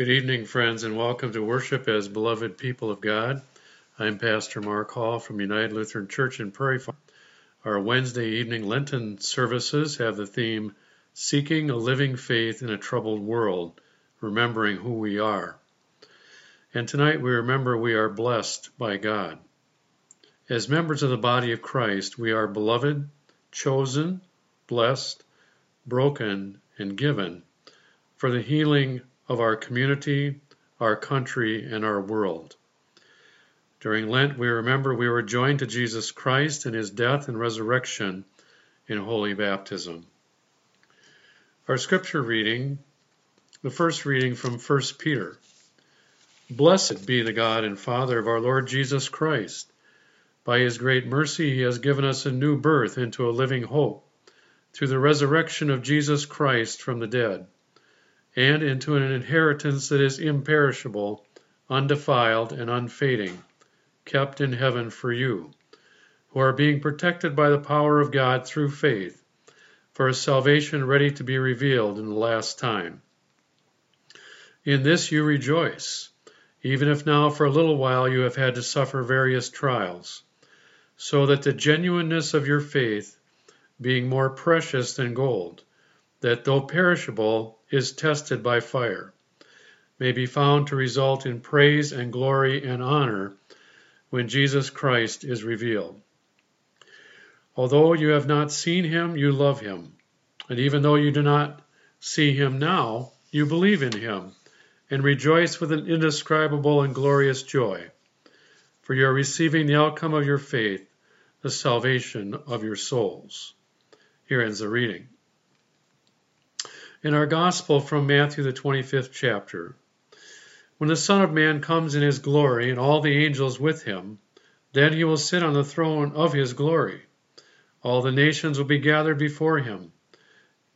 Good evening, friends, and welcome to worship as beloved people of God. I'm Pastor Mark Hall from United Lutheran Church in Prairie Farm. Our Wednesday evening Lenten services have the theme Seeking a Living Faith in a Troubled World, Remembering Who We Are. And tonight we remember we are blessed by God. As members of the body of Christ, we are beloved, chosen, blessed, broken, and given for the healing of our community, our country, and our world. During Lent, we remember we were joined to Jesus Christ in his death and resurrection in holy baptism. Our scripture reading, the first reading from 1 Peter. Blessed be the God and Father of our Lord Jesus Christ. By his great mercy, he has given us a new birth into a living hope through the resurrection of Jesus Christ from the dead and into an inheritance that is imperishable, undefiled, and unfading, kept in heaven for you, who are being protected by the power of God through faith, for a salvation ready to be revealed in the last time. In this you rejoice, even if now for a little while you have had to suffer various trials, so that the genuineness of your faith, being more precious than gold, that though perishable is tested by fire, may be found to result in praise and glory and honor when Jesus Christ is revealed. Although you have not seen him, you love him. And even though you do not see him now, you believe in him and rejoice with an indescribable and glorious joy. For you are receiving the outcome of your faith, the salvation of your souls. Here ends the reading. In our Gospel from Matthew, the 25th chapter, when the Son of Man comes in his glory and all the angels with him, then he will sit on the throne of his glory. All the nations will be gathered before him.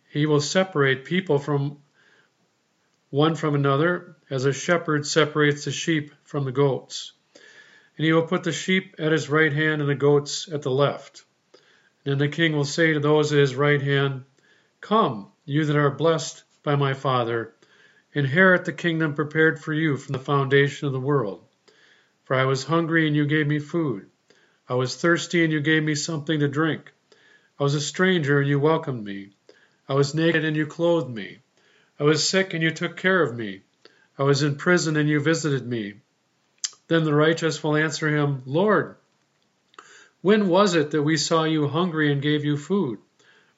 He will separate people from one from another, as a shepherd separates the sheep from the goats. And he will put the sheep at his right hand and the goats at the left. Then the king will say to those at his right hand, Come, you that are blessed by my Father, inherit the kingdom prepared for you from the foundation of the world. For I was hungry, and you gave me food. I was thirsty, and you gave me something to drink. I was a stranger, and you welcomed me. I was naked, and you clothed me. I was sick, and you took care of me. I was in prison, and you visited me. Then the righteous will answer him, Lord, when was it that we saw you hungry and gave you food?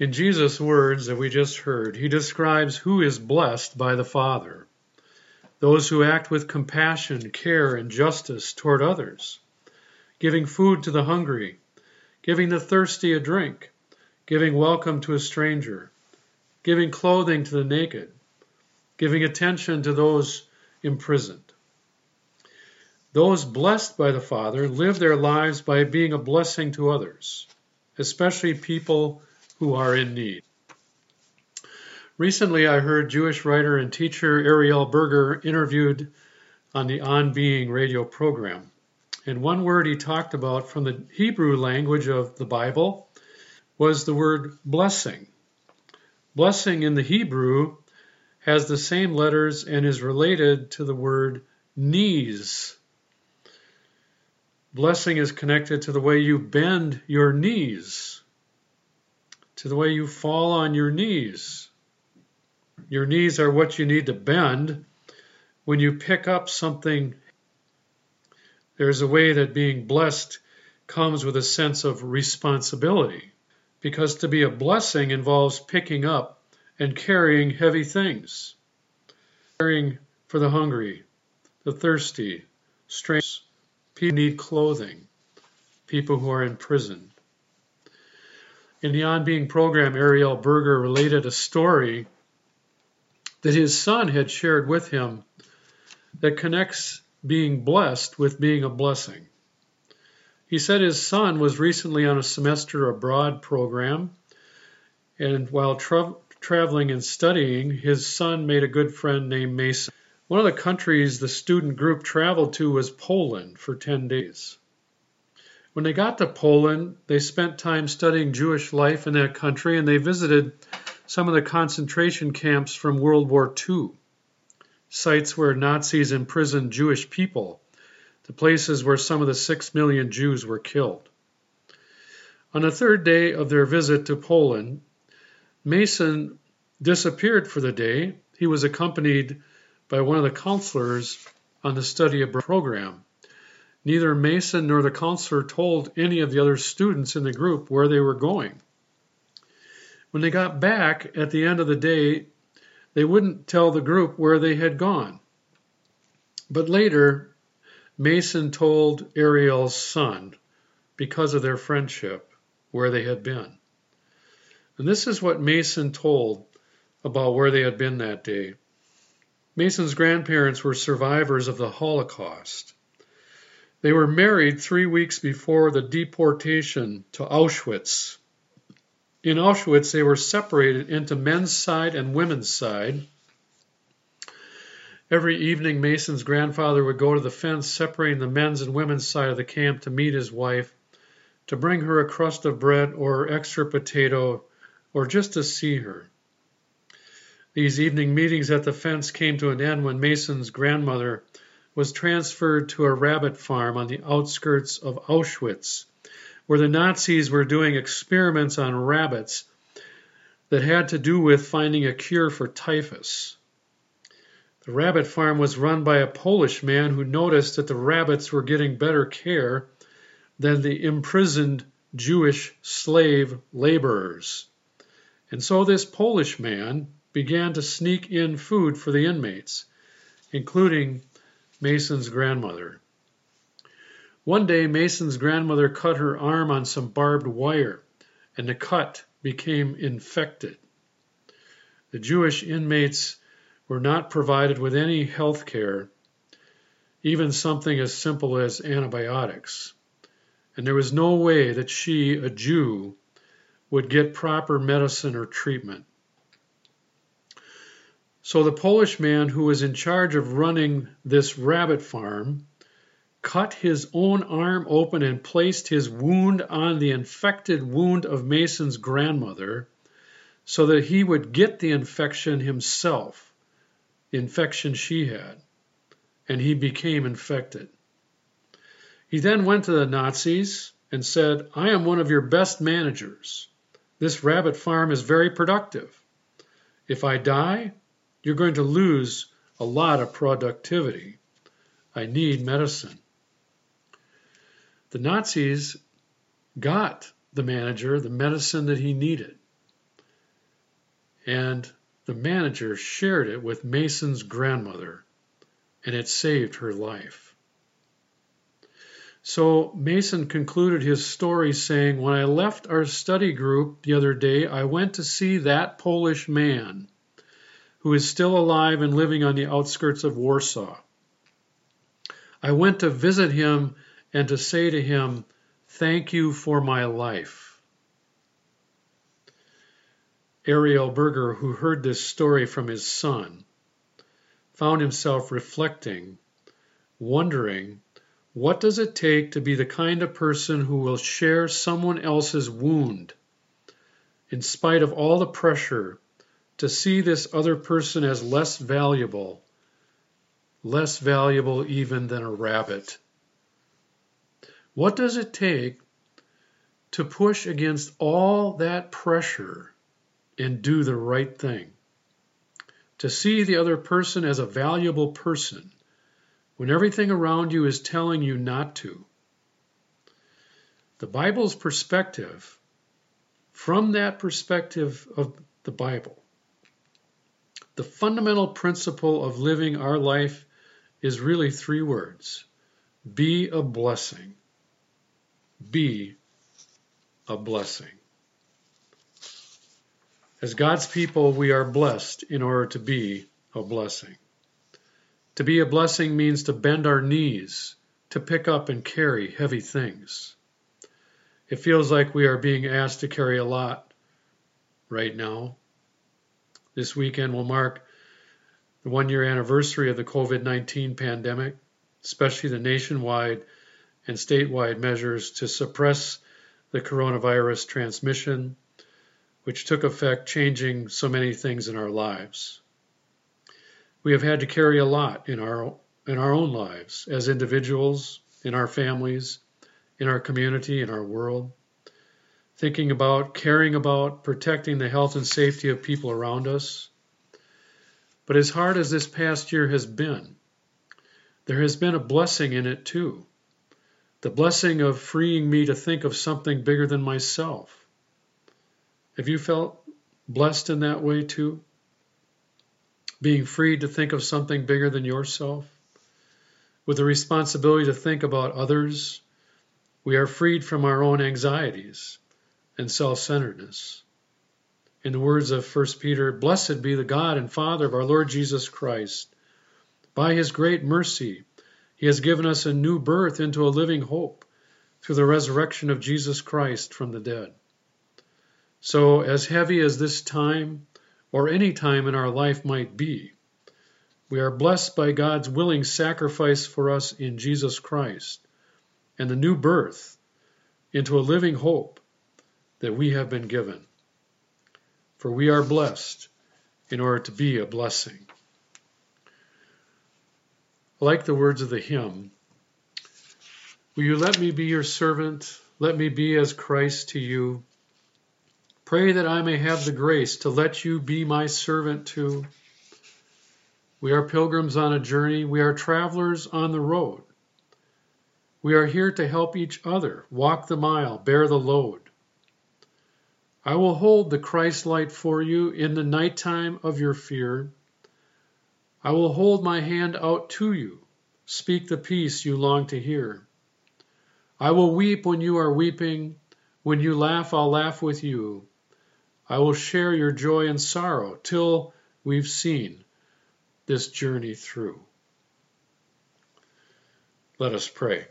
In Jesus' words that we just heard, he describes who is blessed by the Father. Those who act with compassion, care, and justice toward others, giving food to the hungry, giving the thirsty a drink, giving welcome to a stranger, giving clothing to the naked, giving attention to those imprisoned. Those blessed by the Father live their lives by being a blessing to others, especially people who are in need. Recently, I heard Jewish writer and teacher Ariel Burger interviewed on the On Being radio program. And one word he talked about from the Hebrew language of the Bible was the word blessing. Blessing in the Hebrew has the same letters and is related to the word knees. Blessing is connected to the way you bend your knees to the way you fall on your knees. Your knees are what you need to bend when you pick up something. There's a way that being blessed comes with a sense of responsibility because to be a blessing involves picking up and carrying heavy things, caring for the hungry, the thirsty, strangers. People who need clothing, people who are in prison. In the On Being program, Ariel Burger related a story that his son had shared with him that connects being blessed with being a blessing. He said his son was recently on a semester abroad program, and while tra- traveling and studying, his son made a good friend named Mason. One of the countries the student group traveled to was Poland for 10 days. When they got to Poland, they spent time studying Jewish life in that country and they visited some of the concentration camps from World War II, sites where Nazis imprisoned Jewish people, the places where some of the six million Jews were killed. On the third day of their visit to Poland, Mason disappeared for the day. He was accompanied by one of the counselors on the study abroad program. Neither Mason nor the counselor told any of the other students in the group where they were going. When they got back at the end of the day, they wouldn't tell the group where they had gone. But later, Mason told Ariel's son, because of their friendship, where they had been. And this is what Mason told about where they had been that day. Mason's grandparents were survivors of the Holocaust. They were married three weeks before the deportation to Auschwitz. In Auschwitz, they were separated into men's side and women's side. Every evening, Mason's grandfather would go to the fence separating the men's and women's side of the camp to meet his wife, to bring her a crust of bread or extra potato, or just to see her. These evening meetings at the fence came to an end when Mason's grandmother was transferred to a rabbit farm on the outskirts of Auschwitz, where the Nazis were doing experiments on rabbits that had to do with finding a cure for typhus. The rabbit farm was run by a Polish man who noticed that the rabbits were getting better care than the imprisoned Jewish slave laborers. And so this Polish man began to sneak in food for the inmates, including Mason's grandmother. One day, Mason's grandmother cut her arm on some barbed wire, and the cut became infected. The Jewish inmates were not provided with any health care, even something as simple as antibiotics. And there was no way that she, a Jew, would get proper medicine or treatment. So the Polish man who was in charge of running this rabbit farm cut his own arm open and placed his wound on the infected wound of Mason's grandmother so that he would get the infection himself, the infection she had, and he became infected. He then went to the Nazis and said, I am one of your best managers. This rabbit farm is very productive. If I die, you're going to lose a lot of productivity. I need medicine. The Nazis got the manager the medicine that he needed. And the manager shared it with Mason's grandmother, and it saved her life. So Mason concluded his story saying, When I left our study group the other day, I went to see that Polish man who is still alive and living on the outskirts of Warsaw. I went to visit him and to say to him, Thank you for my life. Ariel Burger, who heard this story from his son, found himself reflecting, wondering, what does it take to be the kind of person who will share someone else's wound in spite of all the pressure to see this other person as less valuable, less valuable even than a rabbit. What does it take to push against all that pressure and do the right thing? To see the other person as a valuable person when everything around you is telling you not to. The Bible's perspective, from that perspective of the Bible, the fundamental principle of living our life is really three words be a blessing. Be a blessing. As God's people, we are blessed in order to be a blessing. To be a blessing means to bend our knees, to pick up and carry heavy things. It feels like we are being asked to carry a lot right now. This weekend will mark the one year anniversary of the COVID 19 pandemic, especially the nationwide and statewide measures to suppress the coronavirus transmission, which took effect, changing so many things in our lives. We have had to carry a lot in our, in our own lives as individuals, in our families, in our community, in our world, thinking about, caring about, protecting the health and safety of people around us. But as hard as this past year has been, there has been a blessing in it too. The blessing of freeing me to think of something bigger than myself. Have you felt blessed in that way too? Being free to think of something bigger than yourself? With the responsibility to think about others we are freed from our own anxieties and self centeredness. In the words of 1 Peter, Blessed be the God and Father of our Lord Jesus Christ. By his great mercy, he has given us a new birth into a living hope through the resurrection of Jesus Christ from the dead. So, as heavy as this time or any time in our life might be, we are blessed by God's willing sacrifice for us in Jesus Christ and the new birth into a living hope that we have been given. For we are blessed in order to be a blessing. Like the words of the hymn, Will you let me be your servant? Let me be as Christ to you. Pray that I may have the grace to let you be my servant too. We are pilgrims on a journey, we are travelers on the road. We are here to help each other walk the mile, bear the load. I will hold the Christ light for you in the nighttime of your fear. I will hold my hand out to you, speak the peace you long to hear. I will weep when you are weeping. When you laugh, I'll laugh with you. I will share your joy and sorrow till we've seen this journey through. Let us pray.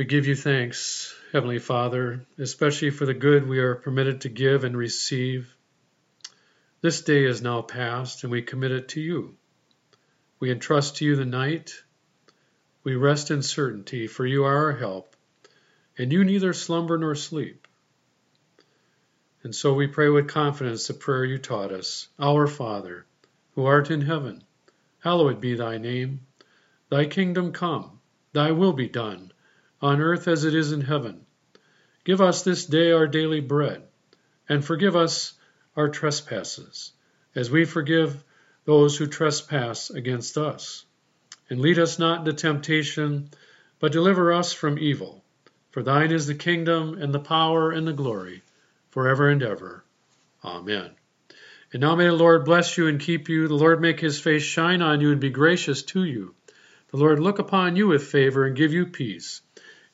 We give you thanks, Heavenly Father, especially for the good we are permitted to give and receive. This day is now past, and we commit it to you. We entrust to you the night. We rest in certainty, for you are our help, and you neither slumber nor sleep. And so we pray with confidence the prayer you taught us Our Father, who art in heaven, hallowed be thy name. Thy kingdom come, thy will be done on earth as it is in heaven. Give us this day our daily bread, and forgive us our trespasses, as we forgive those who trespass against us. And lead us not into temptation, but deliver us from evil. For thine is the kingdom, and the power, and the glory, forever and ever. Amen. And now may the Lord bless you and keep you. The Lord make his face shine on you and be gracious to you. The Lord look upon you with favor and give you peace.